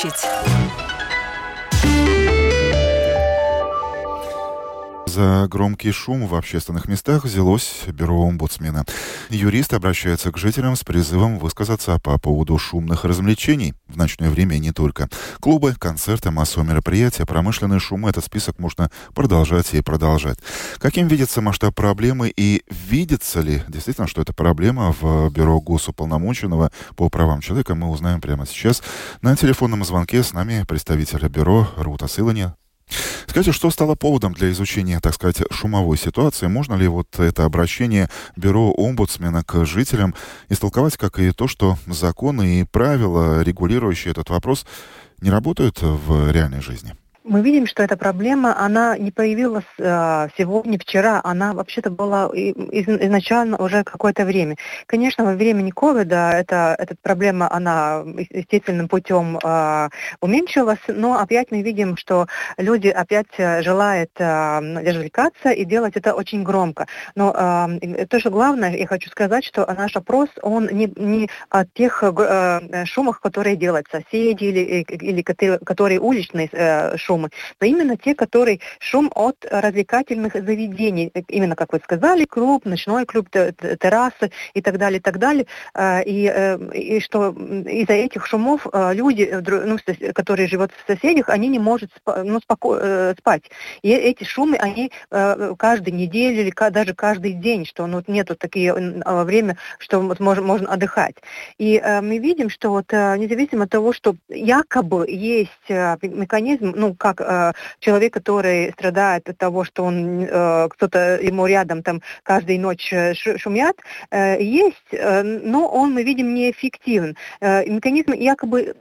площадь. За громкий шум в общественных местах взялось бюро омбудсмена. Юрист обращается к жителям с призывом высказаться по поводу шумных развлечений в ночное время не только. Клубы, концерты, массовые мероприятия, промышленные шумы. Этот список можно продолжать и продолжать. Каким видится масштаб проблемы и видится ли действительно, что это проблема в бюро госуполномоченного по правам человека, мы узнаем прямо сейчас. На телефонном звонке с нами представитель бюро Рута Сылани. Скажите, что стало поводом для изучения, так сказать, шумовой ситуации? Можно ли вот это обращение бюро омбудсмена к жителям истолковать как и то, что законы и правила, регулирующие этот вопрос, не работают в реальной жизни? Мы видим, что эта проблема, она не появилась э, сегодня, вчера, она вообще-то была из, изначально уже какое-то время. Конечно, во времени ковида эта, эта проблема, она естественным путем э, уменьшилась, но опять мы видим, что люди опять желают э, развлекаться и делать это очень громко. Но э, то, что главное, я хочу сказать, что наш опрос, он не, не о тех э, шумах, которые делают соседи или, или которые, которые уличные э, шумы, шумы, но именно те, которые шум от развлекательных заведений, именно, как вы сказали, клуб, ночной клуб, террасы и так далее, и так далее. А, и, э, и что из-за этих шумов а, люди, ну, которые живут в соседях, они не могут ну, споко- э, спать. И эти шумы, они э, каждую неделю или даже каждый день, что ну, нету такие время, что можно, можно отдыхать. И мы видим, что вот независимо от того, что якобы есть механизм, ну, как э, человек, который страдает от того, что он э, кто-то ему рядом там каждую ночь э, шумят, э, есть, э, но он, мы видим, неэффективен. Э, механизм якобы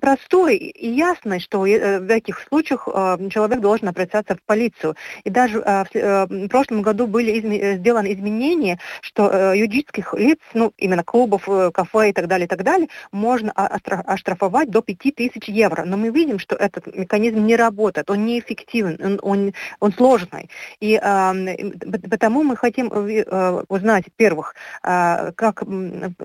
простой и ясный, что э, в этих случаях э, человек должен обращаться в полицию. И даже э, в, э, в прошлом году были изме- э, сделаны изменения, что э, юридических лиц, ну, именно клубов, э, кафе и так далее, и так далее, можно оштрафовать до 5000 евро. Но мы видим, что этот механизм не работает, он неэффективен, он, он, он сложный. И э, потому мы хотим э, узнать, первых, э, как,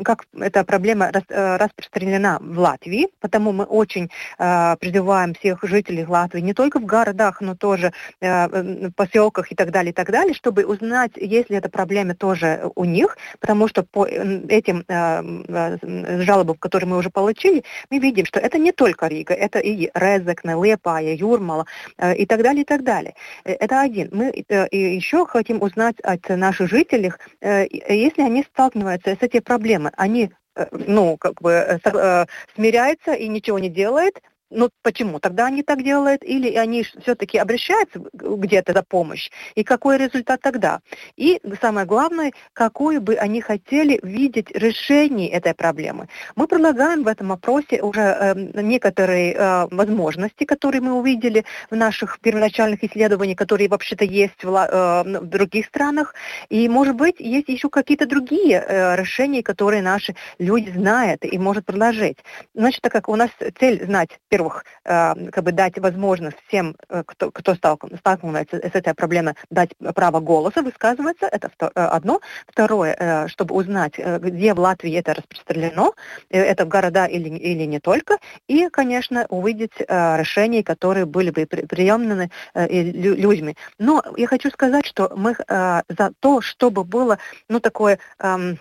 как эта проблема э, распространена в Латвии, потому мы очень э, призываем всех жителей Латвии, не только в городах, но тоже э, в поселках и так далее, и так далее, чтобы узнать, есть ли эта проблема тоже у них, потому что по этим э, жалобам, которые мы уже получили, мы видим, что это не только Рига, это и Резекне, Лепая, Юрмала э, и так далее, и так далее. Э, это один. Мы э, еще хотим узнать от наших жителей, если они сталкиваются с этой проблемой, они ну, как бы смиряются и ничего не делают, ну почему? Тогда они так делают, или они все-таки обращаются где-то за помощь, и какой результат тогда? И самое главное, какое бы они хотели видеть решение этой проблемы. Мы предлагаем в этом опросе уже э, некоторые э, возможности, которые мы увидели в наших первоначальных исследованиях, которые вообще-то есть в, э, в других странах, и может быть есть еще какие-то другие э, решения, которые наши люди знают и может предложить. Значит, так как у нас цель знать, во-первых, э, как бы дать возможность всем, э, кто, кто сталкивается с этой проблемой, дать право голоса, высказываться, это э, одно. Второе, чтобы узнать, где в Латвии это распространено, это города или, или не только. И, конечно, увидеть решения, которые были бы приемлены людьми. Но я хочу сказать, что мы за то, чтобы было, ну, такое... Эм,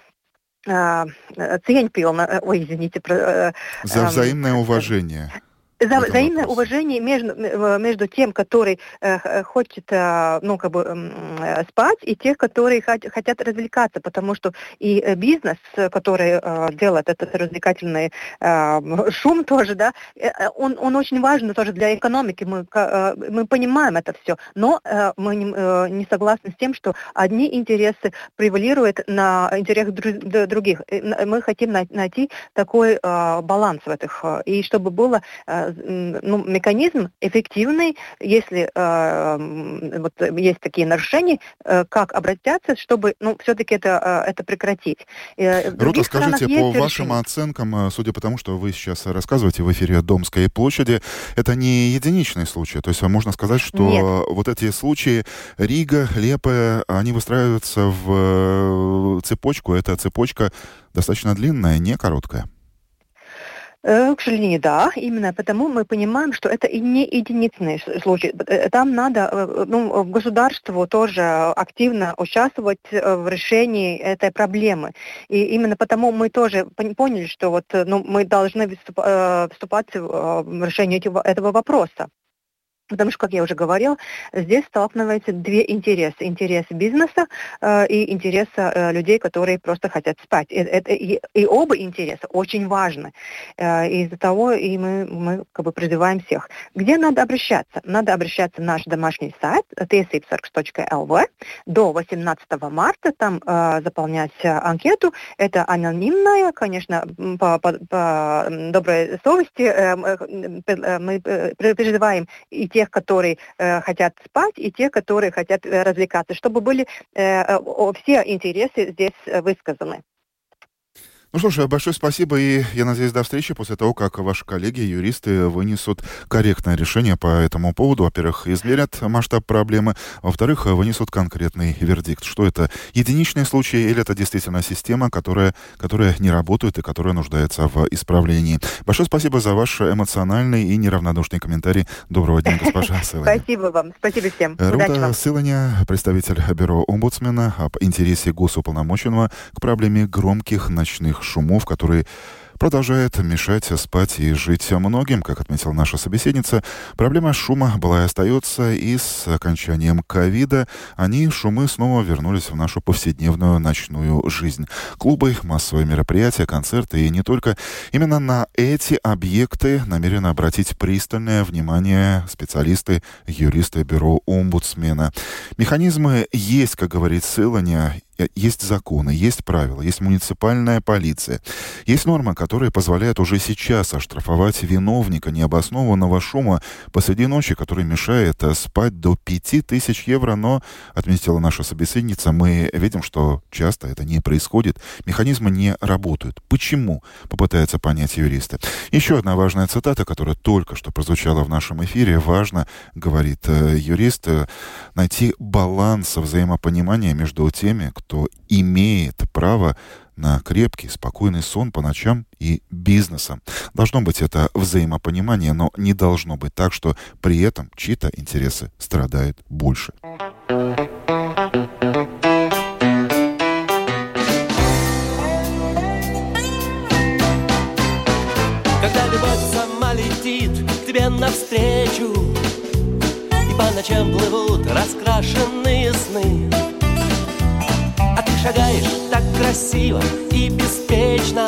ценьпилно, ой, извините. Про, За взаимное уважение за, взаимное уважение между, между тем, который э, хочет э, ну, как бы, э, спать, и тех, которые хот, хотят развлекаться, потому что и э, бизнес, который э, делает этот развлекательный э, шум тоже, да, э, э, он, он очень важен тоже для экономики, мы, э, мы понимаем это все, но э, мы не, э, не согласны с тем, что одни интересы превалируют на интересах дру, других. Мы хотим найти такой э, баланс в этих, и чтобы было э, ну, механизм эффективный, если э, вот есть такие нарушения, э, как обратиться, чтобы ну, все-таки это, э, это прекратить. Э, Рута, скажите, по вашим решения. оценкам, э, судя по тому, что вы сейчас рассказываете в эфире Домской площади, это не единичный случай. То есть можно сказать, что Нет. вот эти случаи Рига, Лепая, они выстраиваются в цепочку. Эта цепочка достаточно длинная, не короткая. Э, к сожалению, да. Именно потому мы понимаем, что это и не единичный случай. Э, там надо э, ну, государству тоже активно участвовать в решении этой проблемы. И именно потому мы тоже поняли, что вот, ну, мы должны вступать в решение этого вопроса. Потому что, как я уже говорил, здесь сталкиваются две интересы. Интерес бизнеса э, и интерес э, людей, которые просто хотят спать. И, это, и, и оба интереса очень важны. Э, из-за того и мы, мы как бы призываем всех. Где надо обращаться? Надо обращаться на наш домашний сайт tsipsarks.lv до 18 марта. Там э, заполнять анкету. Это анонимная, конечно, по, по, по доброй совести. Э, э, мы призываем и те, тех, которые э, хотят спать, и те, которые хотят э, развлекаться, чтобы были э все интересы здесь э, высказаны. Ну что ж, большое спасибо, и я надеюсь, до встречи после того, как ваши коллеги, юристы, вынесут корректное решение по этому поводу. Во-первых, измерят масштаб проблемы, во-вторых, вынесут конкретный вердикт. Что это, единичный случай или это действительно система, которая, которая не работает и которая нуждается в исправлении. Большое спасибо за ваш эмоциональный и неравнодушный комментарий. Доброго дня, госпожа Сыланя. Спасибо вам, спасибо всем. Рута Сыланя, представитель бюро омбудсмена об интересе госуполномоченного к проблеме громких ночных шумов, которые продолжает мешать спать и жить многим, как отметила наша собеседница. Проблема шума была и остается, и с окончанием ковида они, шумы, снова вернулись в нашу повседневную ночную жизнь. Клубы, массовые мероприятия, концерты и не только. Именно на эти объекты намерены обратить пристальное внимание специалисты, юристы бюро омбудсмена. Механизмы есть, как говорит Сыланя, Э, есть законы, есть правила, есть муниципальная полиция. Есть норма, которая позволяет уже сейчас оштрафовать виновника необоснованного шума посреди ночи, который мешает э, спать до 5000 евро. Но, отметила наша собеседница, мы видим, что часто это не происходит. Механизмы не работают. Почему? Попытаются понять юристы. Еще одна важная цитата, которая только что прозвучала в нашем эфире. Важно, говорит э, юрист, найти баланс взаимопонимания между теми, кто кто имеет право на крепкий, спокойный сон по ночам и бизнесом. Должно быть это взаимопонимание, но не должно быть так, что при этом чьи-то интересы страдают больше. Когда любовь сама летит к тебе навстречу И по ночам плывут раскрашенные сны шагаешь так красиво и беспечно,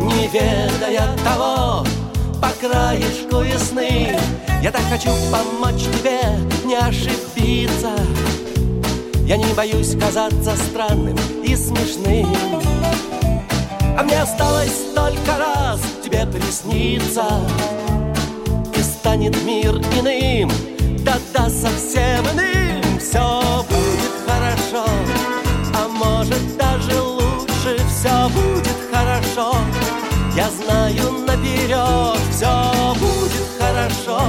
Не ведая того, по краешку весны. Я так хочу помочь тебе не ошибиться. Я не боюсь казаться странным и смешным. А мне осталось только раз тебе присниться, И станет мир иным, да-да, совсем иным. Все будет может даже лучше. Все будет хорошо. Я знаю наперед, все будет хорошо.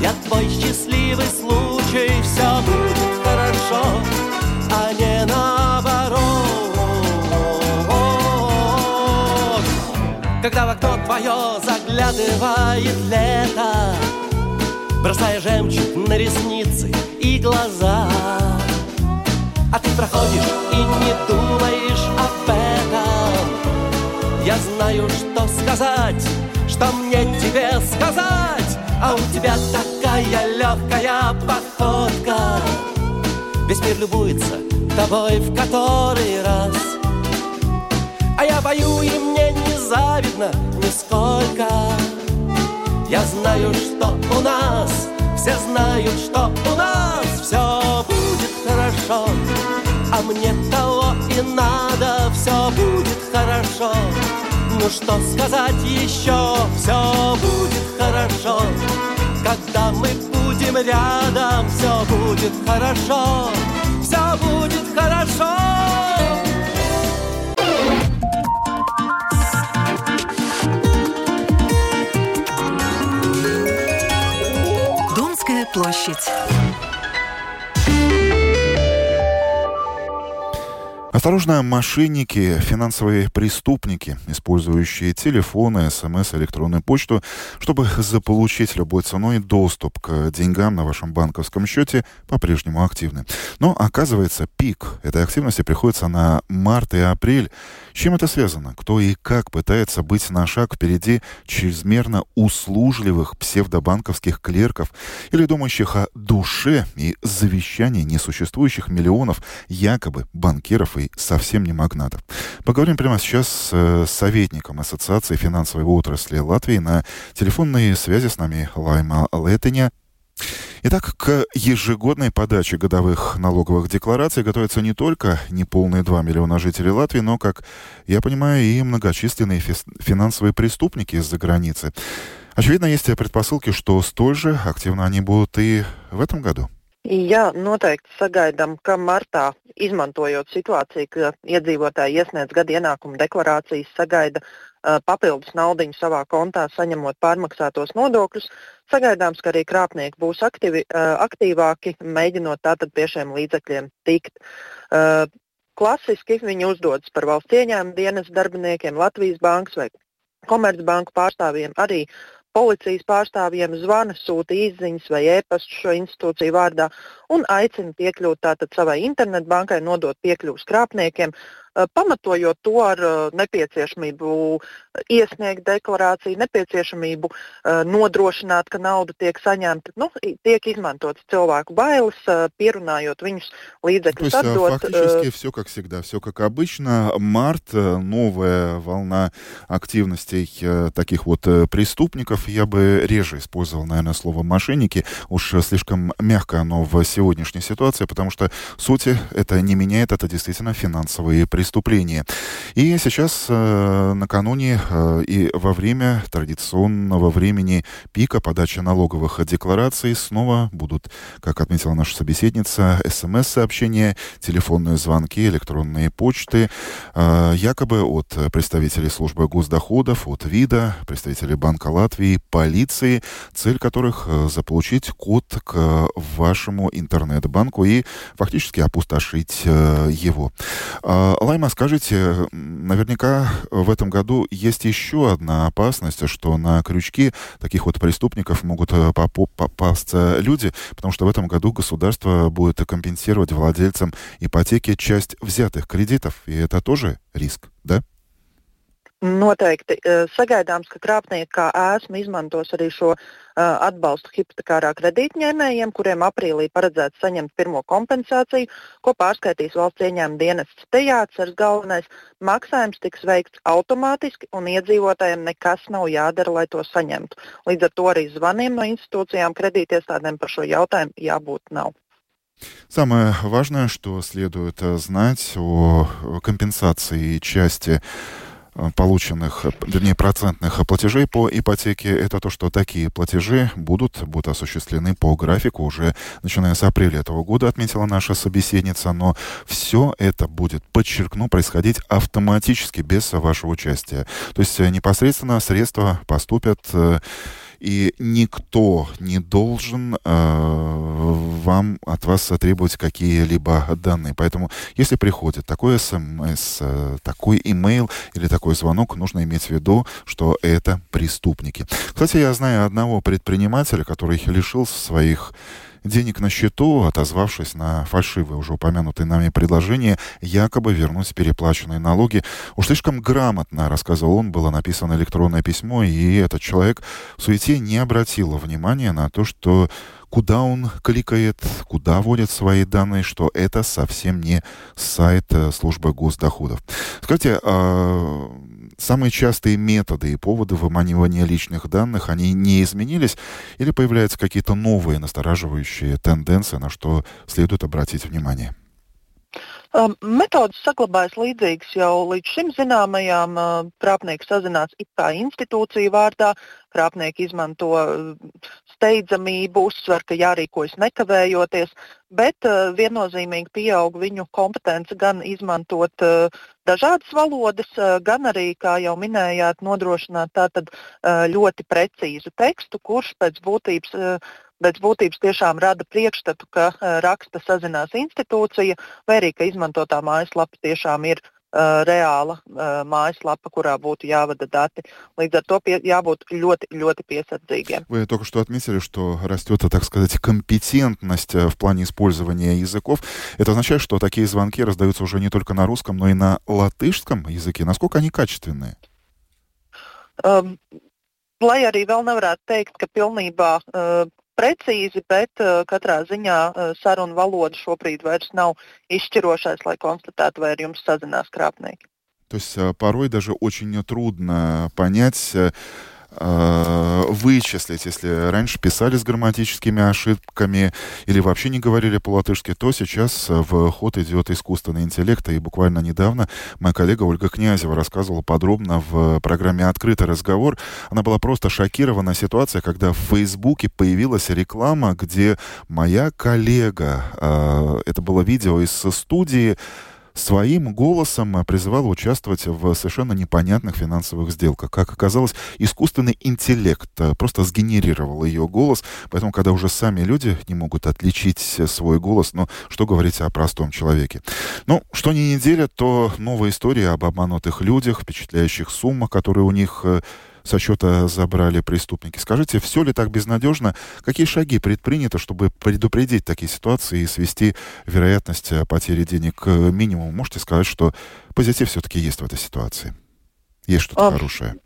Я твой счастливый случай, все будет хорошо. А не наоборот. Когда в окно твое заглядывает лето Бросая жемчуг на ресницы и глаза проходишь и не думаешь об этом. Я знаю, что сказать, что мне тебе сказать. А у тебя такая легкая походка. Весь мир любуется тобой в который раз. А я пою, и мне не завидно нисколько. Я знаю, что у нас, все знают, что у нас все будет хорошо а мне того и надо, все будет хорошо. Ну что сказать еще, все будет хорошо. Когда мы будем рядом, все будет хорошо. Все будет хорошо. Площадь. Осторожно, мошенники, финансовые преступники, использующие телефоны, смс, электронную почту, чтобы заполучить любой ценой доступ к деньгам на вашем банковском счете, по-прежнему активны. Но, оказывается, пик этой активности приходится на март и апрель. С чем это связано? Кто и как пытается быть на шаг впереди чрезмерно услужливых псевдобанковских клерков или думающих о душе и завещании несуществующих миллионов якобы банкиров и совсем не магнатов. Поговорим прямо сейчас с э, советником Ассоциации финансовой отрасли Латвии на телефонной связи с нами Лайма Летеня. Итак, к ежегодной подаче годовых налоговых деклараций готовятся не только неполные 2 миллиона жителей Латвии, но, как я понимаю, и многочисленные финансовые преступники из-за границы. Очевидно, есть предпосылки, что столь же активно они будут и в этом году. Jā, noteikti sagaidām, ka martā, izmantojot situāciju, ka iedzīvotāji iesniedz gada ienākumu deklarācijas, sagaida uh, papildus naudu savā kontā, saņemot pārmaksātos nodokļus. Sagaidāms, ka arī krāpnieki būs aktīvi, uh, aktīvāki, mēģinot tātad pie šiem līdzekļiem tikt. Uh, klasiski viņi uzdodas par valsts ieņēmuma dienas darbiniekiem, Latvijas bankas vai Komercbanku pārstāvjiem arī policijas pārstāvjiem zvana, sūta izziņas vai e-pastu šo institūciju vārdā un aicina piekļūt tātad savai internetbankai, nodot piekļuvus krāpniekiem, pamatojot to ar nepieciešamību iesniegt deklarāciju, nepieciešamību eh, nodrošināt, ka nauda tiek saņemta, nu, tiek izmantotas cilvēku bailes, pierunājot viņus līdzekļus То есть, отдot. Фактически все как всегда, все как обычно. Март, новая волна активностей таких вот преступников. Я бы реже использовал, наверное, слово «мошенники». Уж слишком мягко оно в сегодняшней ситуации, потому что сути это не меняет, это действительно финансовые преступления преступления. И сейчас, э, накануне э, и во время традиционного времени пика подачи налоговых деклараций снова будут, как отметила наша собеседница, смс-сообщения, телефонные звонки, электронные почты, э, якобы от представителей службы госдоходов, от ВИДа, представителей Банка Латвии, полиции, цель которых э, заполучить код к вашему интернет-банку и фактически опустошить э, его. Э, Лайма, скажите, наверняка в этом году есть еще одна опасность, что на крючки таких вот преступников могут э, попасться люди, потому что в этом году государство будет компенсировать владельцам ипотеки часть взятых кредитов, и это тоже риск, да? Noteikti sagaidāms, ka krāpnieki kā ēsma izmantos arī šo uh, atbalstu hipotekārā kredītņēmējiem, kuriem aprīlī paredzēts saņemt pirmo kompensāciju, ko pārskaitīs valsts ieņēmuma dienests. Te jāatceras galvenais - maksājums tiks veikts automātiski un iedzīvotājiem nekas nav jādara, lai to saņemtu. Līdz ar to arī zvaniem no institūcijām kredītiestādēm par šo jautājumu jābūt nav. Самое важное, что следует знать о компенсации части Э, полученных, вернее, процентных платежей по ипотеке, это то, что такие платежи будут, будут осуществлены по графику уже начиная с апреля этого года, отметила наша собеседница, но все это будет, подчеркну, происходить автоматически, без вашего участия. То есть э, непосредственно средства поступят э, и никто не должен э, вам от вас требовать какие-либо данные. Поэтому, если приходит такой смс, э, такой имейл или такой звонок, нужно иметь в виду, что это преступники. Кстати, я знаю одного предпринимателя, который лишился своих денег на счету, отозвавшись на фальшивое уже упомянутое нами предложение якобы вернуть переплаченные налоги. Уж слишком грамотно, рассказывал он, было написано электронное письмо, и этот человек в суете не обратил внимания на то, что куда он кликает, куда вводит свои данные, что это совсем не сайт э, службы госдоходов. Скажите, а самые частые методы и поводы выманивания личных данных, они не изменились или появляются какие-то новые настораживающие тенденции, на что следует обратить внимание? Um, metodas saglabājas līdzīgas jau līdz šim zināmajām. Uh, krāpnieki sazinās it kā institūciju vārdā, krāpnieki izmanto uh, steidzamību, uzsver, ka jārīkojas nekavējoties, bet uh, viennozīmīgi pieaug viņu kompetence gan izmantot uh, dažādas valodas, uh, gan arī, kā jau minējāt, nodrošināt tātad, uh, ļoti precīzu tekstu, kurš pēc būtības uh, pēc būtības tiešām rada priekšstatu, ka raksta sazinās institūcija, vai arī ka izmantotā mājaslapa tiešām ir реала mājaslapa, kurā būtu jāvada даты. Līdz ar то пie, jābūt ļoti, ļoti piesardzīgiem. Вы только что отметили, что растет, так сказать, компетентность в плане использования языков. Это означает, что такие звонки раздаются уже не только на русском, но и на латышском языке. Насколько они качественные? Um, lai arī vēl nevarētu teikt, ka pilnībā uh, precīzi, bet uh, katrā ziņā uh, sarunu valoda šobrīd vairs nav izšķirošais, lai konstatētu, vai ar jums sazinās krāpnieki. То есть порой даже очень трудно понять, Э, вычислить, если раньше писали с грамматическими ошибками или вообще не говорили по-латышски, то сейчас в ход идет искусственный интеллект. И буквально недавно моя коллега Ольга Князева рассказывала подробно в программе «Открытый разговор». Она была просто шокирована ситуацией, когда в Фейсбуке появилась реклама, где моя коллега, э, это было видео из студии, своим голосом призывала участвовать в совершенно непонятных финансовых сделках. Как оказалось, искусственный интеллект э, просто сгенерировал ее голос, поэтому, когда уже сами люди не могут отличить свой голос, ну, что говорить о простом человеке. Ну, что не неделя, то новая история об обманутых людях, впечатляющих суммах, которые у них э, со счета забрали преступники. Скажите, все ли так безнадежно? Какие шаги предприняты, чтобы предупредить такие ситуации и свести вероятность э, потери денег к минимуму? Можете сказать, что позитив все-таки есть в этой ситуации? Есть что-то хорошее?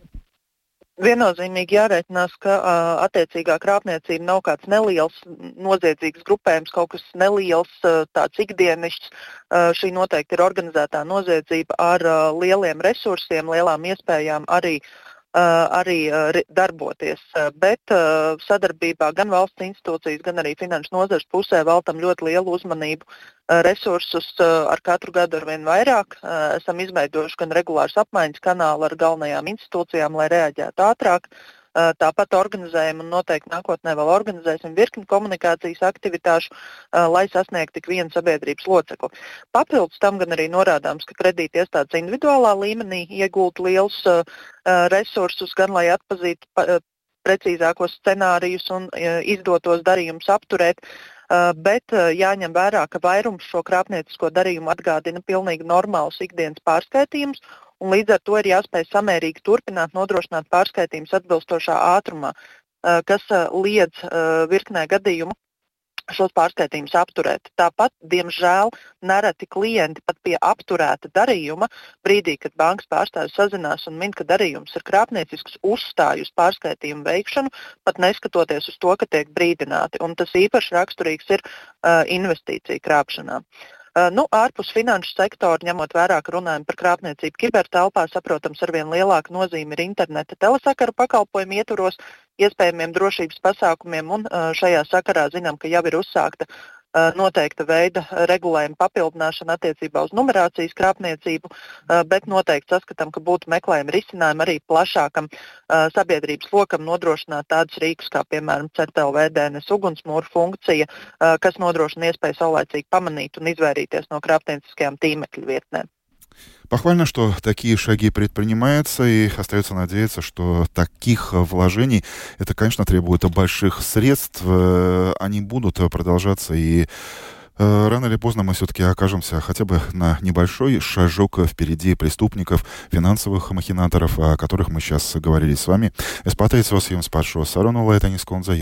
Viennozīmīgi jārēķinās, ka uh, attiecīgā krāpniecība nav kāds neliels noziedzīgs grupējums, kaut kas neliels, uh, tāds ikdienišķs. Uh, šī noteikti ir organizētā noziedzība ar uh, lieliem resursiem, lielām iespējām arī uh, arī darboties. Bet sadarbībā gan valsts institūcijas, gan arī finanšu nozares pusē veltam ļoti lielu uzmanību. Resursus ar katru gadu ar vien vairāk. Esam izveidojuši gan regulārus apmaiņas kanālu ar galvenajām institūcijām, lai reaģētu ātrāk. Tāpat organizējam un noteikti nākotnē vēl organizēsim virkni komunikācijas aktivitāšu, lai sasniegtu tik vienu sabiedrības locekli. Papildus tam gan arī norādāms, ka kredīti iestādes individuālā līmenī iegūt liels resursus, gan lai atpazītu precīzākos scenārijus un izdotos darījumus apturēt. Bet jāņem vērā, ka vairums šo krāpniecisko darījumu atgādina pilnīgi normālus ikdienas pārskaitījumus, un līdz ar to ir jāspēj samērīgi turpināt nodrošināt pārskaitījumus atbilstošā ātrumā, kas liedz virknē gadījumu šos pārskaitījumus apturēt. Tāpat, diemžēl, nereti klienti pat pie apturēta darījuma, brīdī, kad bankas pārstāvis sazinās un min, ka darījums ir krāpniecisks, uzstāj uz pārskaitījumu veikšanu, pat neskatoties uz to, ka tiek brīdināti. Un tas īpaši raksturīgs ir uh, investīcija krāpšanā. Uh, nu, ārpus finanšu sektora, ņemot vērā, ka runājam par krāpniecību kibertelpā, saprotams, arvien lielāka nozīme ir interneta telesakaru pakalpojumu ietvaros iespējamiem drošības pasākumiem, un uh, šajā sakarā zinām, ka jau ir uzsākta Eh, noteikta veida regulējuma papildināšana attiecībā uz numerācijas krāpniecību, bet noteikti saskatām, ka būtu meklējami risinājumi arī plašākam sabiedrības lokam nodrošināt tādus rīkus kā piemēram CETLV DNS ugunsmūru funkcija, kas nodrošina iespēju saulēcīgi pamanīt un izvairīties no krāpnieciskajām tīmekļa vietnēm. Похвально, что такие шаги предпринимаются, и остается надеяться, что таких вложений, это, конечно, требует больших средств, э, они будут продолжаться, и э, рано или поздно мы все-таки окажемся хотя бы на небольшой шажок впереди преступников, финансовых махинаторов, о которых мы сейчас говорили с вами. Es pateicos jums par šo sarunu, lai teņas kundze.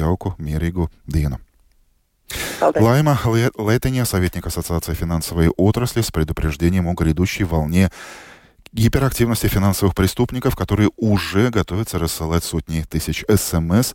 Paldies. Лайма Летеня, советник Ассоциации финансовой отрасли, с предупреждением о грядущей волне гиперактивности финансовых преступников, которые уже готовятся рассылать сотни тысяч СМС,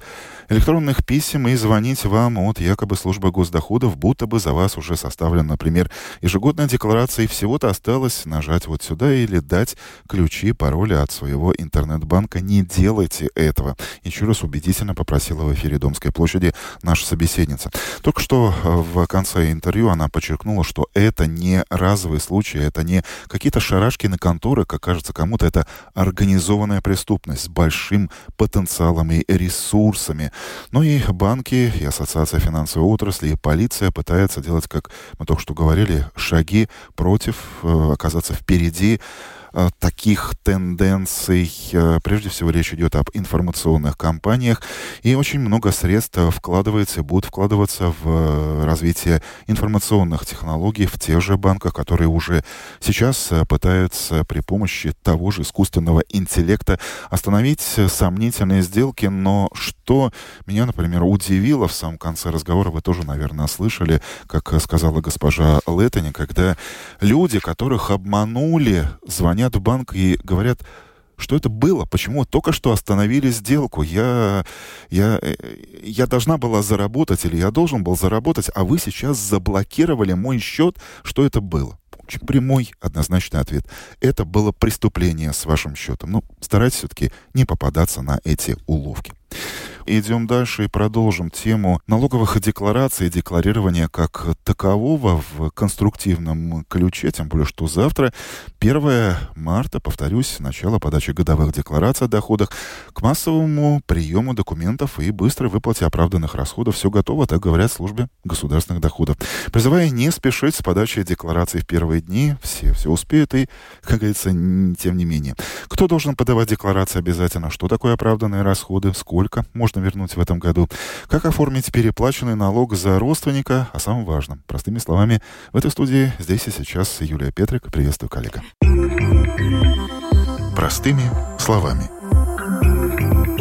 электронных писем и звонить вам от якобы службы госдоходов, будто бы за вас уже составлен, например, ежегодная декларация, и всего-то осталось нажать вот сюда или дать ключи, пароли от своего интернет-банка. Не делайте этого. Еще раз убедительно попросила в эфире Домской площади наша собеседница. Только что э, в конце интервью она подчеркнула, что это не разовый случай, это не какие-то шарашки на конторы, как кажется кому-то, это организованная преступность с большим потенциалом и ресурсами. Ну и банки, и Ассоциация финансовой отрасли, и полиция пытаются делать, как мы только что говорили, шаги против, э, оказаться впереди таких тенденций. Э, прежде всего речь идет об информационных кампаниях, и очень много средств вкладывается и будет вкладываться в развитие информационных технологий в тех же банках, которые уже сейчас пытаются при помощи того же искусственного интеллекта остановить сомнительные сделки. Но что меня, например, удивило в самом конце разговора, вы тоже, наверное, слышали, как сказала госпожа Леттани, когда люди, которых обманули, звонят в банк и говорят, что это было, почему только что остановили сделку. Я, я, я должна была заработать или я должен был заработать, а вы сейчас заблокировали мой счет. Что это было? Очень прямой, однозначный ответ. Это было преступление с вашим счетом. Ну, старайтесь все-таки не попадаться на эти уловки. Идем дальше и продолжим тему налоговых деклараций и декларирования как такового в конструктивном ключе, тем более, что завтра, 1 марта, повторюсь, начало подачи годовых деклараций о доходах к массовому приему документов и быстрой выплате оправданных расходов. Все готово, так говорят службе государственных доходов. Призывая не спешить с подачей деклараций в первые дни, все все успеют и, как говорится, тем не менее. Кто должен подавать декларации обязательно? Что такое оправданные расходы? Сколько? Может можно вернуть в этом году, как оформить переплаченный налог за родственника, о самом важном. Простыми словами, в этой студии здесь и сейчас Юлия Петрик. Приветствую, коллега. Простыми словами.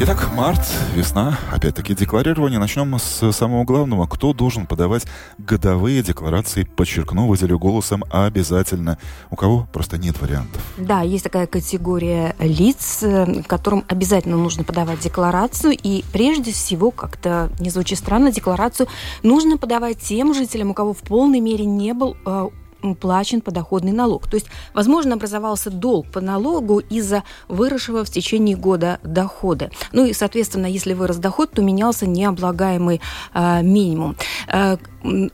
Итак, март, весна, опять-таки декларирование. Начнем с самого главного. Кто должен подавать годовые декларации? Подчеркну, выделю голосом обязательно. У кого просто нет вариантов. Да, есть такая категория лиц, которым обязательно нужно подавать декларацию. И прежде всего, как-то не звучит странно, декларацию нужно подавать тем жителям, у кого в полной мере не был э, уплачен подоходный налог. То есть, возможно, образовался долг по налогу из-за выросшего в течение года дохода. Ну и, соответственно, если вырос доход, то менялся необлагаемый э, минимум. Э,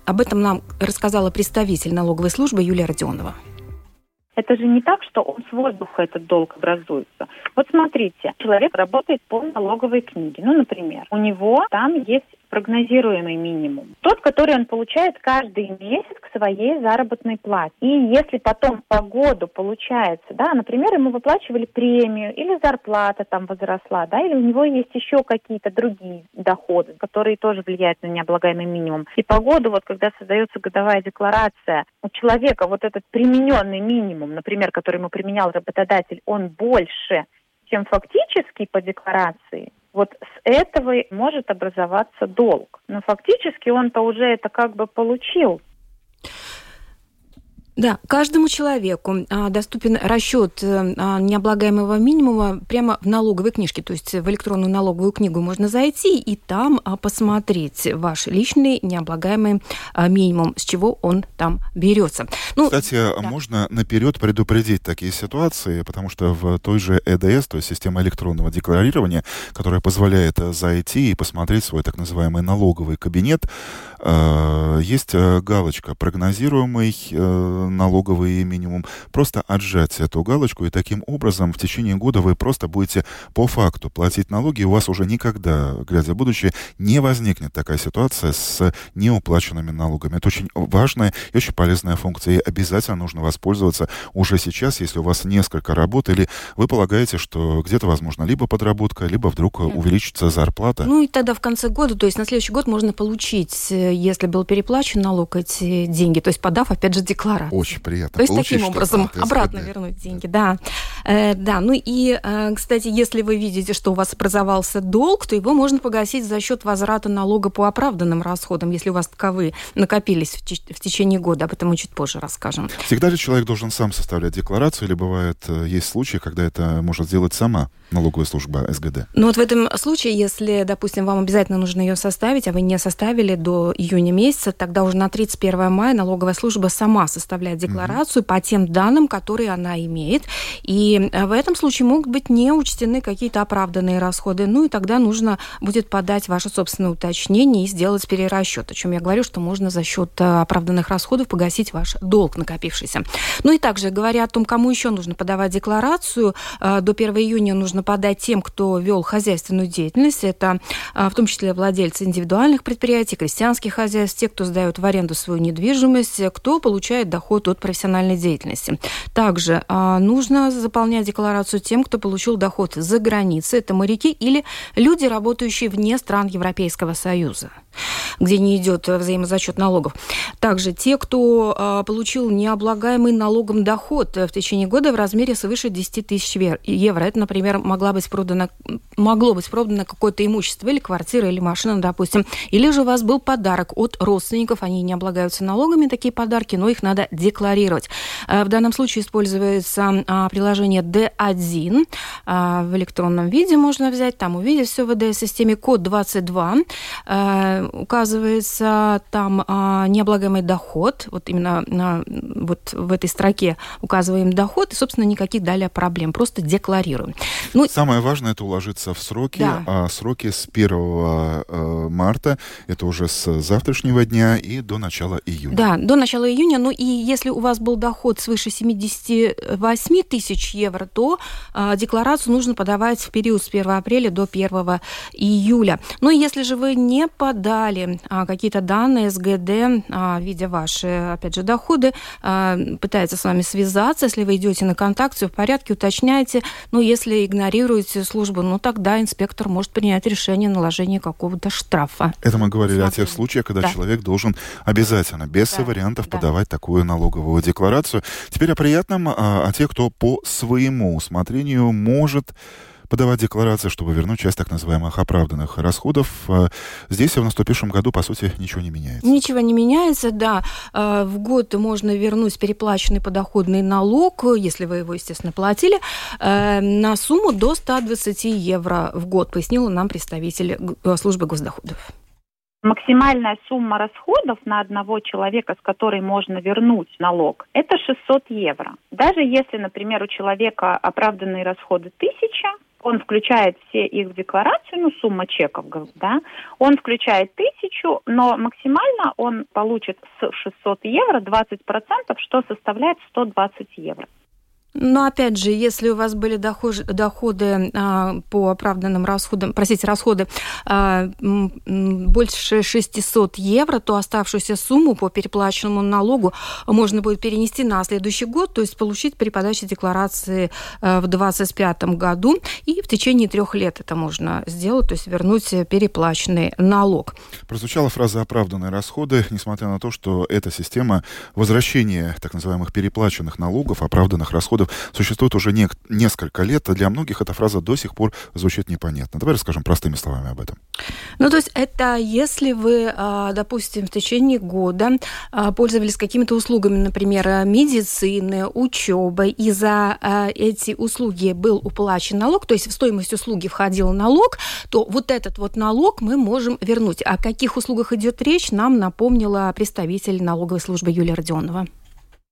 об этом нам рассказала представитель налоговой службы Юлия Родионова. Это же не так, что он с воздуха этот долг образуется. Вот смотрите, человек работает по налоговой книге. Ну, например, у него там есть прогнозируемый минимум. Тот, который он получает каждый месяц к своей заработной плате. И если потом по году получается, да, например, ему выплачивали премию или зарплата там возросла, да, или у него есть еще какие-то другие доходы, которые тоже влияют на необлагаемый минимум. И по году, вот когда создается годовая декларация, у человека вот этот примененный минимум, например, который ему применял работодатель, он больше, чем фактически по декларации, вот с этого может образоваться долг. Но фактически он-то уже это как бы получил. Да, каждому человеку а, доступен расчет э, а, необлагаемого минимума прямо в налоговой книжке, то есть в электронную налоговую книгу можно зайти и там а, посмотреть ваш личный необлагаемый минимум, с чего он там берется. Ну, Кстати, да. можно наперед предупредить такие ситуации, потому что в той же ЭДС, то есть система электронного декларирования, которая позволяет э, зайти и посмотреть свой так называемый налоговый кабинет, э, есть галочка прогнозируемый налоговый минимум, просто отжать эту галочку, и таким образом в течение года вы просто будете по факту платить налоги, и у вас уже никогда, глядя в будущее, не возникнет такая ситуация с неуплаченными налогами. Это очень важная и очень полезная функция, и обязательно нужно воспользоваться уже сейчас, если у вас несколько работ, или вы полагаете, что где-то, возможно, либо подработка, либо вдруг увеличится зарплата. Ну и тогда в конце года, то есть на следующий год можно получить, э, если был переплачен налог, эти деньги, то есть подав, опять же, декларацию. Очень приятно. То есть таким образом обратно вернуть деньги, да. Да, ну и, э, кстати, если вы видите, что у вас образовался долг, то его можно погасить за счет возврата налога по оправданным расходам, если у вас таковые накопились в, в течение года. Об этом мы чуть позже расскажем. Всегда ли человек должен сам составлять декларацию, или бывает, э, есть случаи, когда это может сделать сама налоговая служба СГД? Ну вот в этом случае, если, допустим, вам обязательно нужно ее составить, а вы не составили до июня месяца, тогда уже на 31 мая налоговая служба сама составляет декларацию угу. по тем данным, которые она имеет. И И в этом случае могут быть не учтены какие-то оправданные расходы. Ну и тогда нужно будет подать ваше собственное уточнение и сделать перерасчет, о чем я говорю, что можно за счет оправданных расходов погасить ваш долг накопившийся. Ну и также, говоря о том, кому еще нужно подавать декларацию, до 1 июня нужно подать тем, кто вел хозяйственную деятельность. Это в том числе владельцы индивидуальных предприятий, крестьянских хозяйств, те, кто сдают в аренду свою недвижимость, кто получает доход от профессиональной деятельности. Также а, нужно заполнять декларацию тем, кто получил доход за границей. Это моряки или люди, работающие вне стран Европейского Союза где не идет взаимозачет налогов. Также те, кто а, получил необлагаемый налогом доход в течение года в размере свыше 10 тысяч евро. Это, например, могла быть продана, могло быть продано какое-то имущество или квартира, или машина, допустим. Или же у вас был подарок от родственников, они не облагаются налогами, такие подарки, но их надо декларировать. А, в данном случае используется а, приложение D1 в электронном виде можно взять, там увидеть все в ВД-системе, код 22 указывается там а, необлагаемый доход, вот именно а, вот в этой строке указываем доход, и, собственно, никаких далее проблем, просто декларируем. Ну, Самое важное – это уложиться в сроки, да. а сроки с 1 э, марта, это уже с завтрашнего дня и до начала июня. Да, до начала июня, ну и если у вас был доход свыше 78 тысяч евро, то а, декларацию нужно подавать в период с 1 апреля до 1 июля. Ну и если же вы не подали дали а, какие-то данные СГД, а, видя ваши, опять же, доходы, а, пытается с вами связаться. Если вы идете на контакт, все в порядке, уточняйте. Ну, если игнорируете службу, ну, тогда инспектор может принять решение о наложении какого-то штрафа. Это мы говорили Смотрим. о тех случаях, когда да. человек должен обязательно, без да. вариантов, да. подавать такую налоговую декларацию. Теперь о приятном, о тех, кто по своему усмотрению может подавать декларации, чтобы вернуть часть так называемых оправданных расходов. А здесь в наступившем году, по сути, ничего не меняется. Ничего не меняется, да. А, в год можно вернуть переплаченный подоходный налог, если вы его, естественно, платили, э, на сумму до 120 евро в год, пояснила нам представитель службы госдоходов. Максимальная сумма расходов на одного человека, с которой можно вернуть налог, это 600 евро. Даже если, например, у человека оправданные расходы 1000, он включает все их в декларацию, ну, сумма чеков, да, он включает тысячу, но максимально он получит с 600 евро 20%, что составляет 120 евро. Но опять же, если у вас были доходы, доходы а, по оправданным расходам, простите, расходы а, больше 600 евро, то оставшуюся сумму по переплаченному налогу можно будет перенести на следующий год, то есть получить при подаче декларации а, в 2025 году, и в течение трех лет это можно сделать, то есть вернуть переплаченный налог. Прозвучала фраза «оправданные расходы», несмотря на то, что эта система возвращения так называемых переплаченных налогов, оправданных расходов расходов существует уже не, несколько лет. А для многих эта фраза до сих пор звучит непонятно. Давай расскажем простыми словами об этом. Ну, то есть это если вы, а, допустим, в течение года а, пользовались какими-то услугами, например, медицины, учебы, и за а, эти услуги был уплачен налог, то есть в стоимость услуги входил налог, то вот этот вот налог мы можем вернуть. О каких услугах идет речь, нам напомнила представитель налоговой службы Юлия Родионова.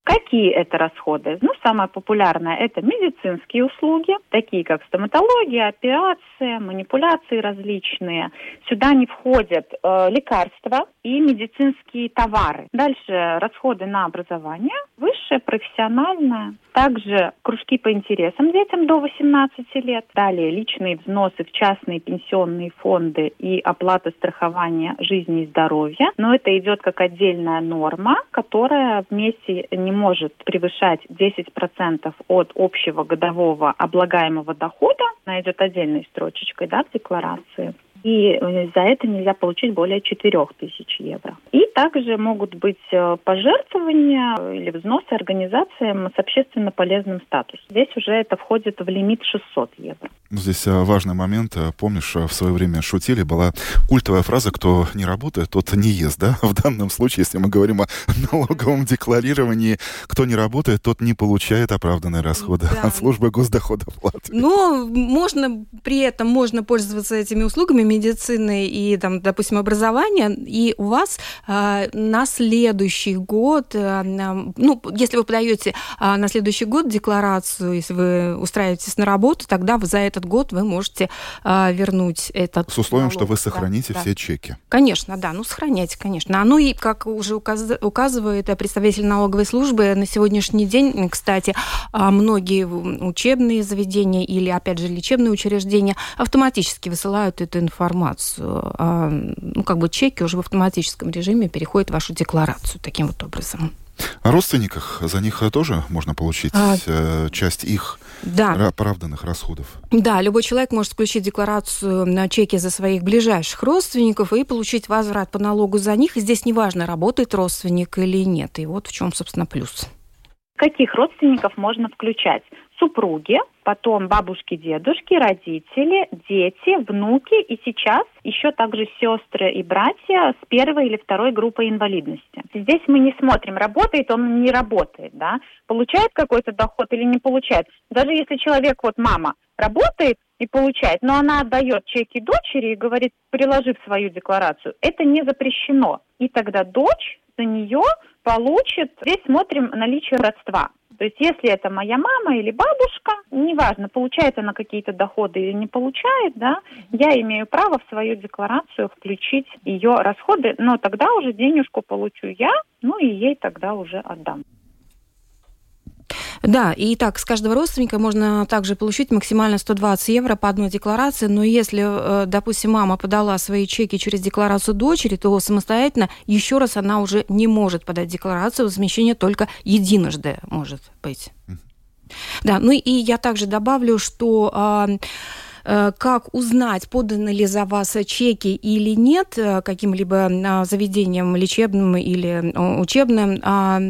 Какие это расходы? Ну, самое популярное – это медицинские услуги, такие как стоматология, операция, манипуляции различные. Сюда не входят э, лекарства и медицинские товары. Дальше расходы на образование, высшее, профессиональное. Также кружки по интересам детям до 18 лет. Далее личные взносы в частные пенсионные фонды и оплата страхования жизни и здоровья. Но это идет как отдельная норма, которая вместе не может превышать 10% от общего годового облагаемого дохода. Она идет отдельной строчечкой да, в декларации и за это нельзя получить более 4 тысяч евро. И также могут быть э, пожертвования или взносы организациям с общественно полезным статусом. Здесь уже это входит в лимит 600 евро. Ну, здесь важный момент. Помнишь, в свое время шутили, была культовая фраза «кто не работает, тот не ест». Да? В данном случае, если мы говорим о налоговом декларировании, кто не работает, тот не получает оправданные расходы да. от службы госдоходов Латвии. Но можно при этом можно пользоваться этими услугами медицины и, там, допустим, образования, и у вас э, на следующий год, э, ну, если вы подаете э, на следующий год декларацию, если вы устраиваетесь на работу, тогда вы за это этот год вы можете а, вернуть этот С условием, налог. что вы сохраните да, все да. чеки. Конечно, да, ну сохраняйте, конечно. А ну и, как уже указ... указывает представитель налоговой службы, на сегодняшний день, кстати, многие учебные заведения или, опять же, лечебные учреждения автоматически высылают эту информацию. А, ну, как бы чеки уже в автоматическом режиме переходят в вашу декларацию таким вот образом. О родственниках за них тоже можно получить а... Э, часть их да. оправданных расходов. Да, любой человек может включить декларацию на чеки за своих ближайших родственников и получить возврат по налогу за них. И здесь неважно, работает родственник или нет. И вот в чем, собственно, плюс. Каких родственников можно включать? Супруги, потом бабушки, дедушки, родители, дети, внуки и сейчас еще также сестры и братья с первой или второй группой инвалидности. Здесь мы не смотрим, работает он, не работает, да, получает какой-то доход или не получает. Даже если человек, вот мама, работает и получает, но она отдает чеки дочери и говорит, приложив свою декларацию, это не запрещено. И тогда дочь за нее получит, здесь смотрим наличие родства. То есть если это моя мама или бабушка, неважно, получает она какие-то доходы или не получает, да, я имею право в свою декларацию включить ее расходы, но тогда уже денежку получу я, ну и ей тогда уже отдам. Да, и так, с каждого родственника можно также получить максимально 120 евро по одной декларации, но если, э, допустим, мама подала свои чеки через декларацию дочери, то самостоятельно еще раз она уже не может подать декларацию, возмещение только единожды может быть. Да, ну и я также добавлю, что как узнать, поданы ли за вас чеки или нет э, каким-либо а, заведением лечебным или учебным. А,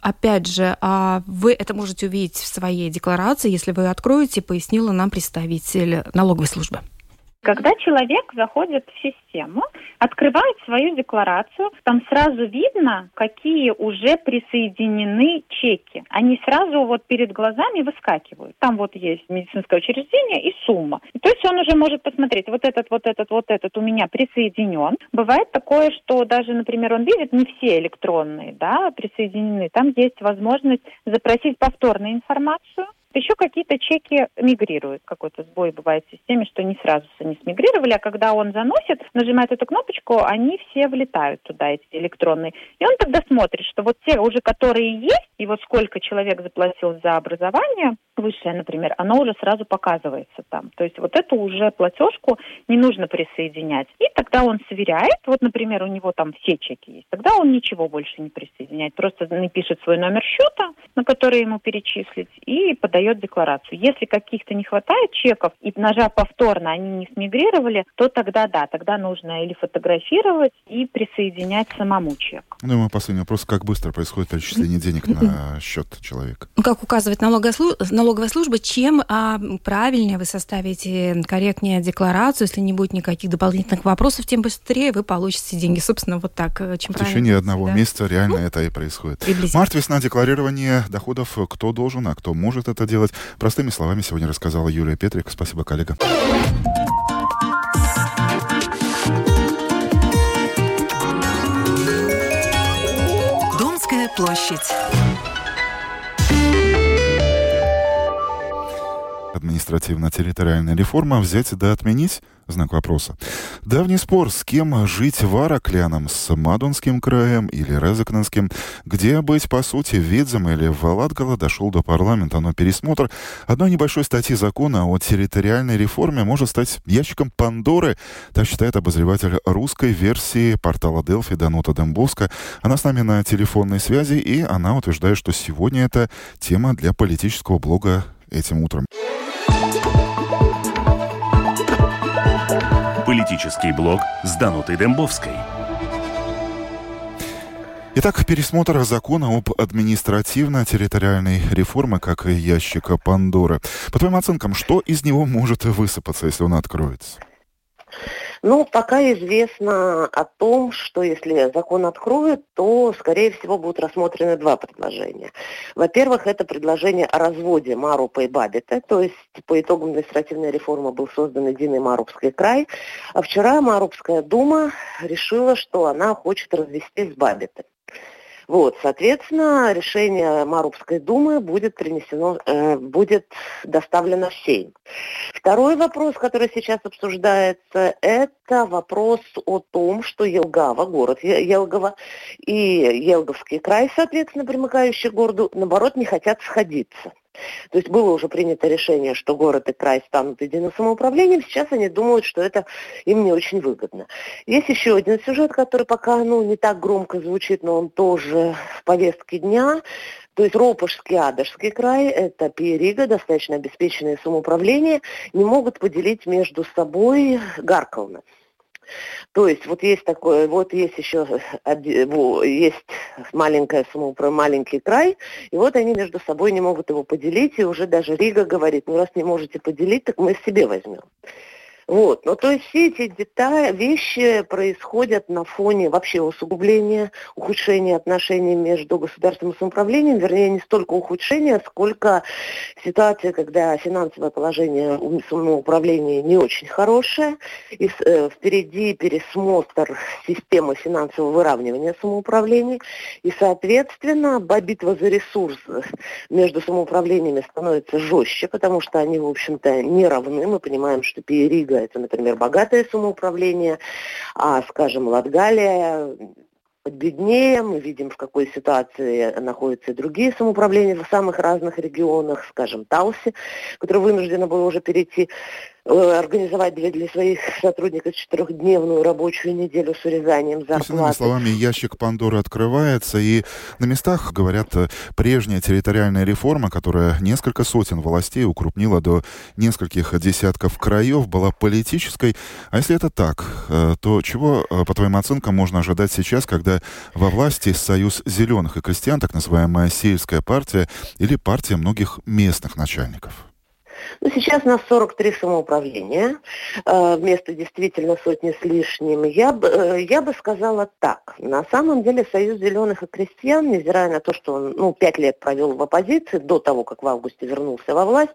опять же, а вы это можете увидеть в своей декларации, если вы откроете, пояснила нам представитель налоговой службы. Когда человек заходит в систему, открывает свою декларацию, там сразу видно, какие уже присоединены чеки. Они сразу вот перед глазами выскакивают. Там вот есть медицинское учреждение и сумма. то есть он уже может посмотреть, вот этот, вот этот, вот этот у меня присоединен. Бывает такое, что даже, например, он видит, не все электронные, да, присоединены. Там есть возможность запросить повторную информацию, еще какие-то чеки мигрируют. Какой-то сбой бывает в системе, что не сразу они смигрировали, а когда он заносит, нажимает эту кнопочку, они все влетают туда, эти электронные. И он тогда смотрит, что вот те уже, которые есть, и вот сколько человек заплатил за образование, высшее, например, оно уже сразу показывается там. То есть вот эту уже платежку не нужно присоединять. И тогда он сверяет, вот, например, у него там все чеки есть, тогда он ничего больше не присоединяет, просто напишет свой номер счета, на который ему перечислить, и подает декларацию. Если каких-то не хватает чеков, и нажав повторно, они не смигрировали, то тогда да, тогда нужно или фотографировать и присоединять самому чек. Ну и мой последний вопрос, как быстро происходит перечисление денег на счет человека? Как указывает налоговая налоговая служба, чем а, правильнее вы составите корректнее декларацию, если не будет никаких дополнительных вопросов, тем быстрее вы получите деньги. Собственно, вот так. Э, чем В течение одного да? месяца реально ну, это и происходит. Март-весна декларирование доходов. Кто должен, а кто может это делать. Простыми словами сегодня рассказала Юлия Петрик. Спасибо, коллега. Домская площадь. административно-территориальная реформа взять да отменить? Знак вопроса. Давний спор, с кем жить в Аракляном, с Мадонским краем или Резакненским, где быть, по сути, Видзем или Валадгала, дошел до парламента, но пересмотр одной небольшой статьи закона о территориальной реформе может стать ящиком Пандоры, так считает обозреватель русской версии портала Делфи Данута Дембовска. Она с нами на телефонной связи, и она утверждает, что сегодня это тема для политического блога этим утром. Политический блог с Данутой Дембовской. Итак, пересмотр закона об административно-территориальной реформе, как ящика Пандоры. По твоим оценкам, что из него может высыпаться, если он откроется? Ну, пока известно о том, что если закон откроют, то, скорее всего, будут рассмотрены два предложения. Во-первых, это предложение о разводе Марупа и Бабита, то есть по итогам административной реформы был создан единый Марупский край, а вчера Марупская дума решила, что она хочет развестись с Бабитой. Вот, соответственно, решение Марубской думы будет принесено, э, будет доставлено в Сейм. Второй вопрос, который сейчас обсуждается, это вопрос о том, что Елгава, город Елгова и Елговский край, соответственно, примыкающий к городу, наоборот, не хотят сходиться. То есть было уже принято решение, что город и край станут единым самоуправлением, сейчас они думают, что это им не очень выгодно. Есть еще один сюжет, который пока ну, не так громко звучит, но он тоже в повестке дня. То есть Ропошский, Адашский край, это Пиерига, достаточно обеспеченное самоуправление, не могут поделить между собой Гарковна. То есть вот есть такое, вот есть еще есть маленькое самоуправление, маленький край, и вот они между собой не могут его поделить, и уже даже Рига говорит, ну раз не можете поделить, так мы себе возьмем. Вот. Ну, то есть все эти детали, вещи происходят на фоне вообще усугубления, ухудшения отношений между государственным самоуправлением, вернее, не столько ухудшения, сколько ситуация, когда финансовое положение самоуправления не очень хорошее, и э, впереди пересмотр системы финансового выравнивания самоуправления, и, соответственно, битва за ресурс между самоуправлениями становится жестче, потому что они, в общем-то, не равны. Мы понимаем, что Пиерига это, например, богатое самоуправление, а, скажем, Латгалия беднее, мы видим, в какой ситуации находятся и другие самоуправления в самых разных регионах, скажем, Тауси, которое вынуждено было уже перейти организовать для, для своих сотрудников четырехдневную рабочую неделю с урезанием зарплаты. Иными словами, ящик Пандоры открывается, и на местах, говорят, э, прежняя территориальная реформа, которая несколько сотен властей укрупнила до нескольких десятков краев, была политической. А если это так, э, то чего, по твоим оценкам, можно ожидать сейчас, когда во власти Союз зеленых и крестьян, так называемая сельская партия или партия многих местных начальников? Ну, сейчас у нас 43 самоуправления, э, вместо действительно сотни с лишним. Я бы, э, я бы сказала так. На самом деле Союз зеленых и крестьян, невзирая на то, что он ну, пять лет провел в оппозиции, до того, как в августе вернулся во власть,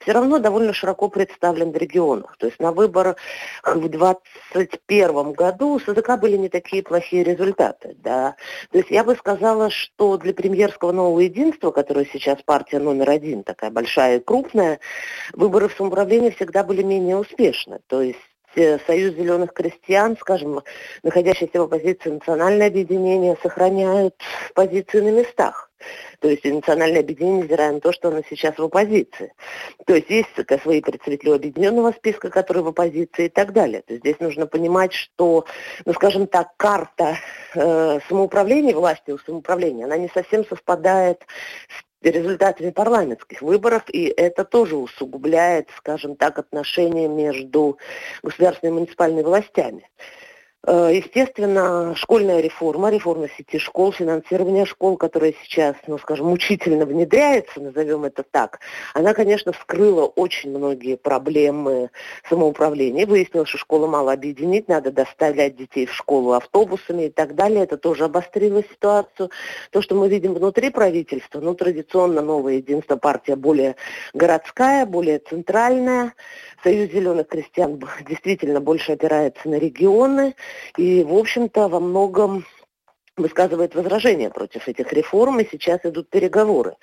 все равно довольно широко представлен в регионах. То есть на выборах в 2021 году у СЗК были не такие плохие результаты. Да. То есть я бы сказала, что для премьерского нового единства, которое сейчас партия номер один, такая большая и крупная, выборы в самоуправление всегда были менее успешны. То есть э, Союз зеленых крестьян, скажем, находящиеся в оппозиции национальное объединение, сохраняют позиции на местах. То есть национальное объединение, невзирая на то, что оно сейчас в оппозиции. То есть есть свои представители объединенного списка, которые в оппозиции и так далее. То есть здесь нужно понимать, что, ну скажем так, карта э, самоуправления, власти у самоуправления, она не совсем совпадает с результатами парламентских выборов, и это тоже усугубляет, скажем так, отношения между государственными и муниципальными властями. Э, естественно, школьная реформа, реформа сети школ, финансирование школ, которая сейчас, ну, скажем, мучительно внедряется, назовем это так, она, конечно, вскрыла очень многие проблемы самоуправления. Выяснилось, что школу мало объединить, надо доставлять детей в школу автобусами и так далее. Это тоже обострило ситуацию. То, что мы видим внутри правительства, ну, традиционно новое единство партия более городская, более центральная. Союз зеленых крестьян действительно больше опирается на регионы и, в общем-то, во многом высказывает возражения против этих реформ, и сейчас идут переговоры.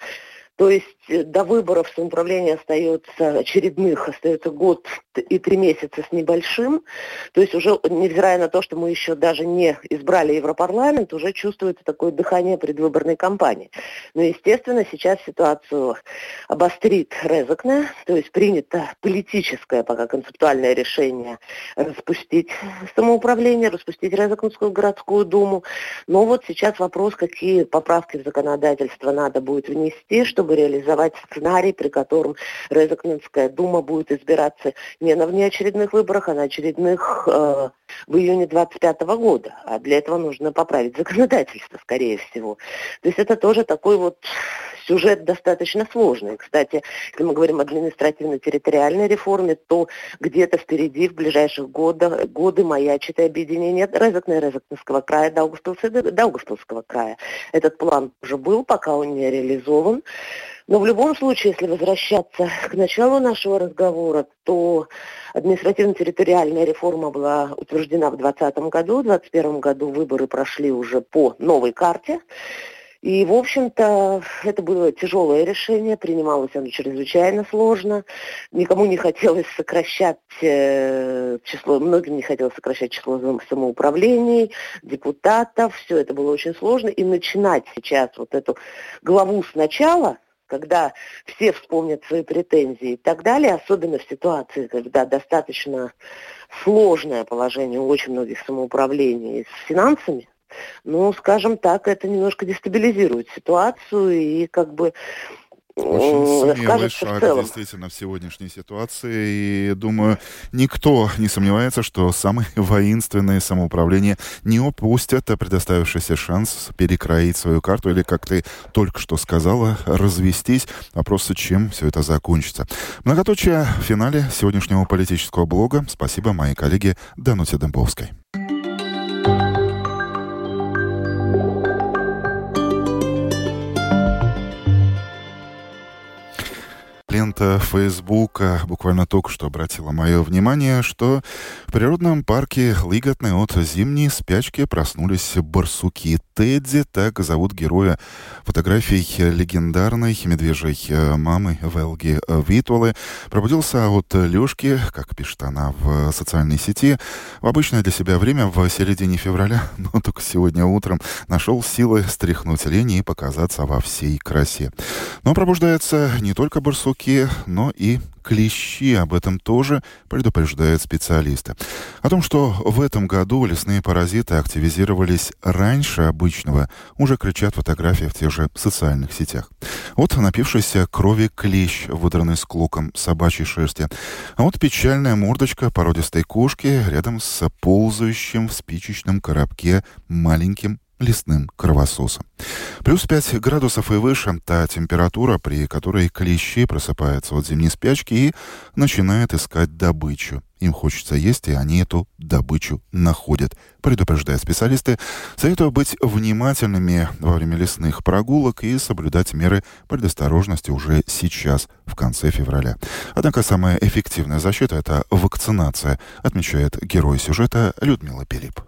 То есть до выборов самоуправления остается очередных, остается год и три месяца с небольшим. То есть уже, невзирая на то, что мы еще даже не избрали Европарламент, уже чувствуется такое дыхание предвыборной кампании. Но, естественно, сейчас ситуацию обострит Резакне, то есть принято политическое пока концептуальное решение распустить самоуправление, распустить Резакнскую городскую думу. Но вот сейчас вопрос, какие поправки в законодательство надо будет внести, чтобы реализовать организовать сценарий, при котором Резакненская дума будет избираться не на внеочередных выборах, а на очередных э, в июне 25 года. А для этого нужно поправить законодательство, скорее всего. То есть это тоже такой вот сюжет достаточно сложный. Кстати, если мы говорим о административно-территориальной реформе, то где-то впереди в ближайших годах, годы маячит объединение Резакна и Резакнского края, Даугавпилского края. Этот план уже был, пока он не реализован. Но в любом случае, если возвращаться к началу нашего разговора, то административно-территориальная реформа была утверждена в 2020 году. В 2021 году выборы прошли уже по новой карте. И, в общем-то, это было тяжелое решение, принималось оно чрезвычайно сложно. Никому не хотелось сокращать э, число, многим не хотелось сокращать число самоуправлений, депутатов. Все это было очень сложно. И начинать сейчас вот эту главу сначала, когда все вспомнят свои претензии и так далее, особенно в ситуации, когда достаточно сложное положение у очень многих самоуправлений с финансами, ну, скажем так, это немножко дестабилизирует ситуацию и как бы очень смелый шаг действительно в сегодняшней ситуации. И думаю, никто не сомневается, что самые воинственные самоуправления не упустят предоставившийся шанс перекроить свою карту или, как ты только что сказала, развестись. Вопрос, чем все это закончится. Многоточие в финале сегодняшнего политического блога. Спасибо моей коллеге Дануте Дембовской. Лента Фейсбука буквально только что обратила мое внимание, что в природном парке Лиготной от зимней спячки проснулись барсуки. Тедди, так зовут героя фотографий легендарной медвежьей э, мамы Велги Витволы, пробудился от Лешки, как пишет она в социальной сети, в обычное для себя время в середине февраля, но только сегодня утром нашел силы стряхнуть лень и показаться во всей красе. Но пробуждаются не только барсуки, но и клещи. Об этом тоже предупреждают специалисты. О том, что в этом году лесные паразиты активизировались раньше обычного, уже кричат фотографии в тех же социальных сетях. Вот напившийся крови клещ, выдранный с клоком собачьей шерсти. А вот печальная мордочка породистой кошки рядом с ползающим в спичечном коробке маленьким лесным кровососом. Плюс 5 градусов и выше – та температура, при которой клещи просыпаются от зимней спячки и начинают искать добычу. Им хочется есть, и они эту добычу находят. Предупреждают специалисты, советую быть внимательными во время лесных прогулок и соблюдать меры предосторожности уже сейчас, в конце февраля. Однако самая эффективная защита – это вакцинация, отмечает герой сюжета Людмила Пилип.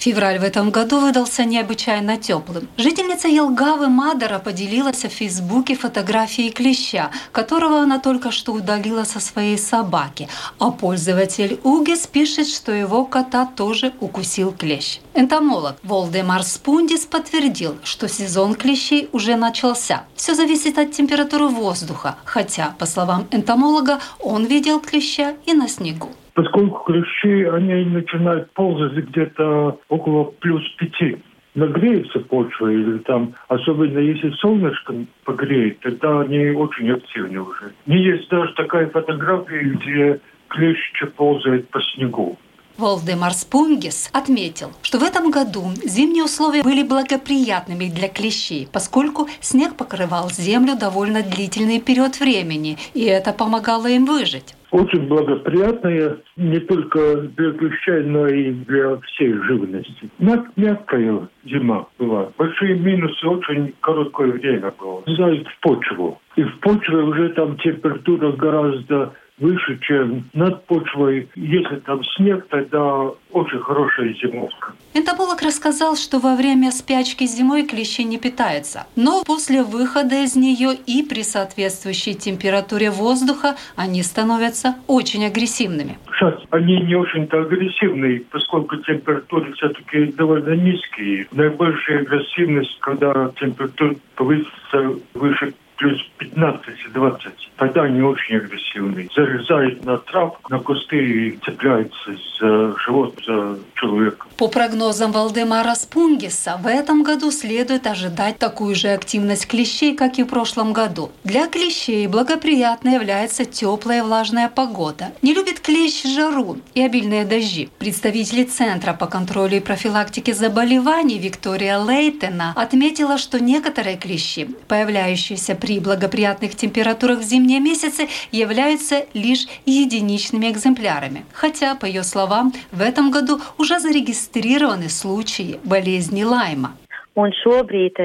Февраль в этом году выдался необычайно теплым. Жительница Елгавы Мадара поделилась в Фейсбуке фотографией клеща, которого она только что удалила со своей собаки. А пользователь Угес пишет, что его кота тоже укусил клещ. Энтомолог Волдемар Спундис подтвердил, что сезон клещей уже начался. Все зависит от температуры воздуха, хотя, по словам энтомолога, он видел клеща и на снегу поскольку клещи, они начинают ползать где-то около плюс пяти. Нагреется почва или там, особенно если солнышко погреет, тогда они очень активны уже. Не есть даже такая фотография, где клещ ползает по снегу. Волдемар Спунгис отметил, что в этом году зимние условия были благоприятными для клещей, поскольку снег покрывал землю довольно длительный период времени, и это помогало им выжить очень благоприятная не только для клещей, но и для всей живности. Мягкая зима была. Большие минусы очень короткое время было. Зайд в почву. И в почве уже там температура гораздо выше, чем над почвой. Если там снег, тогда очень хорошая зимовка. Энтомолог рассказал, что во время спячки зимой клещи не питаются, но после выхода из нее и при соответствующей температуре воздуха они становятся очень агрессивными. Сейчас они не очень-то агрессивные, поскольку температуры все-таки довольно низкие. Наибольшая агрессивность, когда температура повысится выше плюс 15-20. Тогда они очень агрессивные. Залезают на травку, на кусты и цепляются за живот, за человека. По прогнозам Валдемара Спунгиса, в этом году следует ожидать такую же активность клещей, как и в прошлом году. Для клещей благоприятно является теплая влажная погода. Не любит клещ жару и обильные дожди. Представители Центра по контролю и профилактике заболеваний Виктория Лейтена отметила, что некоторые клещи, появляющиеся при благоприятных температурах в зимние месяцы, являются лишь единичными экземплярами. Хотя, по ее словам, в этом году уже зарегистрированы зарегистрированы случаи болезни Лайма.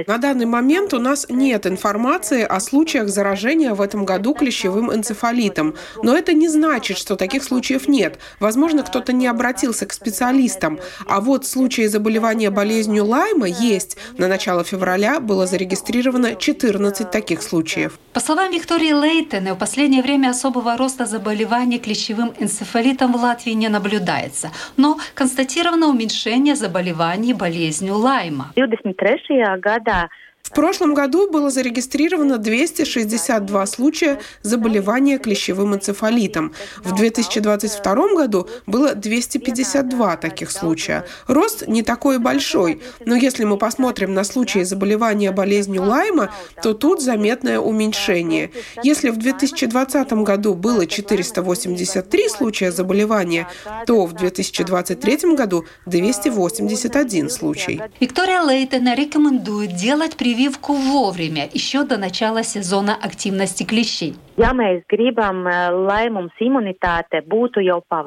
На данный момент у нас нет информации о случаях заражения в этом году клещевым энцефалитом. Но это не значит, что таких случаев нет. Возможно, кто-то не обратился к специалистам. А вот случаи заболевания болезнью Лайма есть. На начало февраля было зарегистрировано 14 таких случаев. По словам Виктории Лейтены, в последнее время особого роста заболеваний клещевым энцефалитом в Латвии не наблюдается. Но констатировано уменьшение заболеваний болезнью Лайма. 2003. gadā uh, В прошлом году было зарегистрировано 262 случая заболевания клещевым энцефалитом. В 2022 году было 252 таких случая. Рост не такой большой, но если мы посмотрим на случаи заболевания болезнью Лайма, то тут заметное уменьшение. Если в 2020 году было 483 случая заболевания, то в 2023 году 281 случай. Виктория Лейтена рекомендует делать прививку прививку вовремя, еще до начала сезона активности клещей. Э.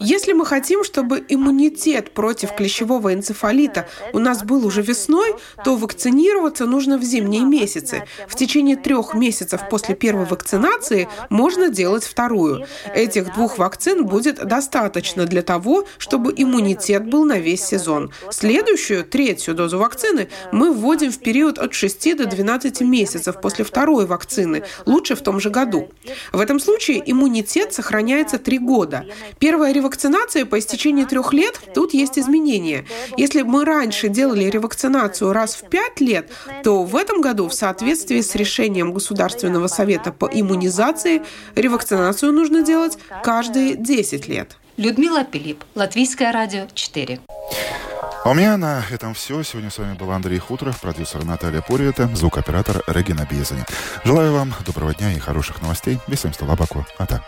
Если мы хотим, чтобы иммунитет против клещевого энцефалита у нас был уже весной, то вакцинироваться нужно в зимние месяцы. В течение трех месяцев после первой вакцинации можно делать вторую. Этих двух вакцин будет достаточно для того, чтобы иммунитет был на весь сезон. Следующую, третью дозу вакцины мы вводим в период от 6 до 12 месяцев после второй вакцины, лучше в том же году. В этом случае иммунитет сохраняется три года. Первая ревакцинация по истечении трех лет, тут есть изменения. Если мы раньше делали ревакцинацию раз в пять лет, то в этом году в соответствии с решением Государственного совета по иммунизации ревакцинацию нужно делать каждые 10 лет. Людмила Пилип, Латвийское радио 4. А у меня на этом все. Сегодня с вами был Андрей Хуторов, продюсер Наталья Пуриета, звукоператор Регина Безани. Желаю вам доброго дня и хороших новостей. Баку. А так.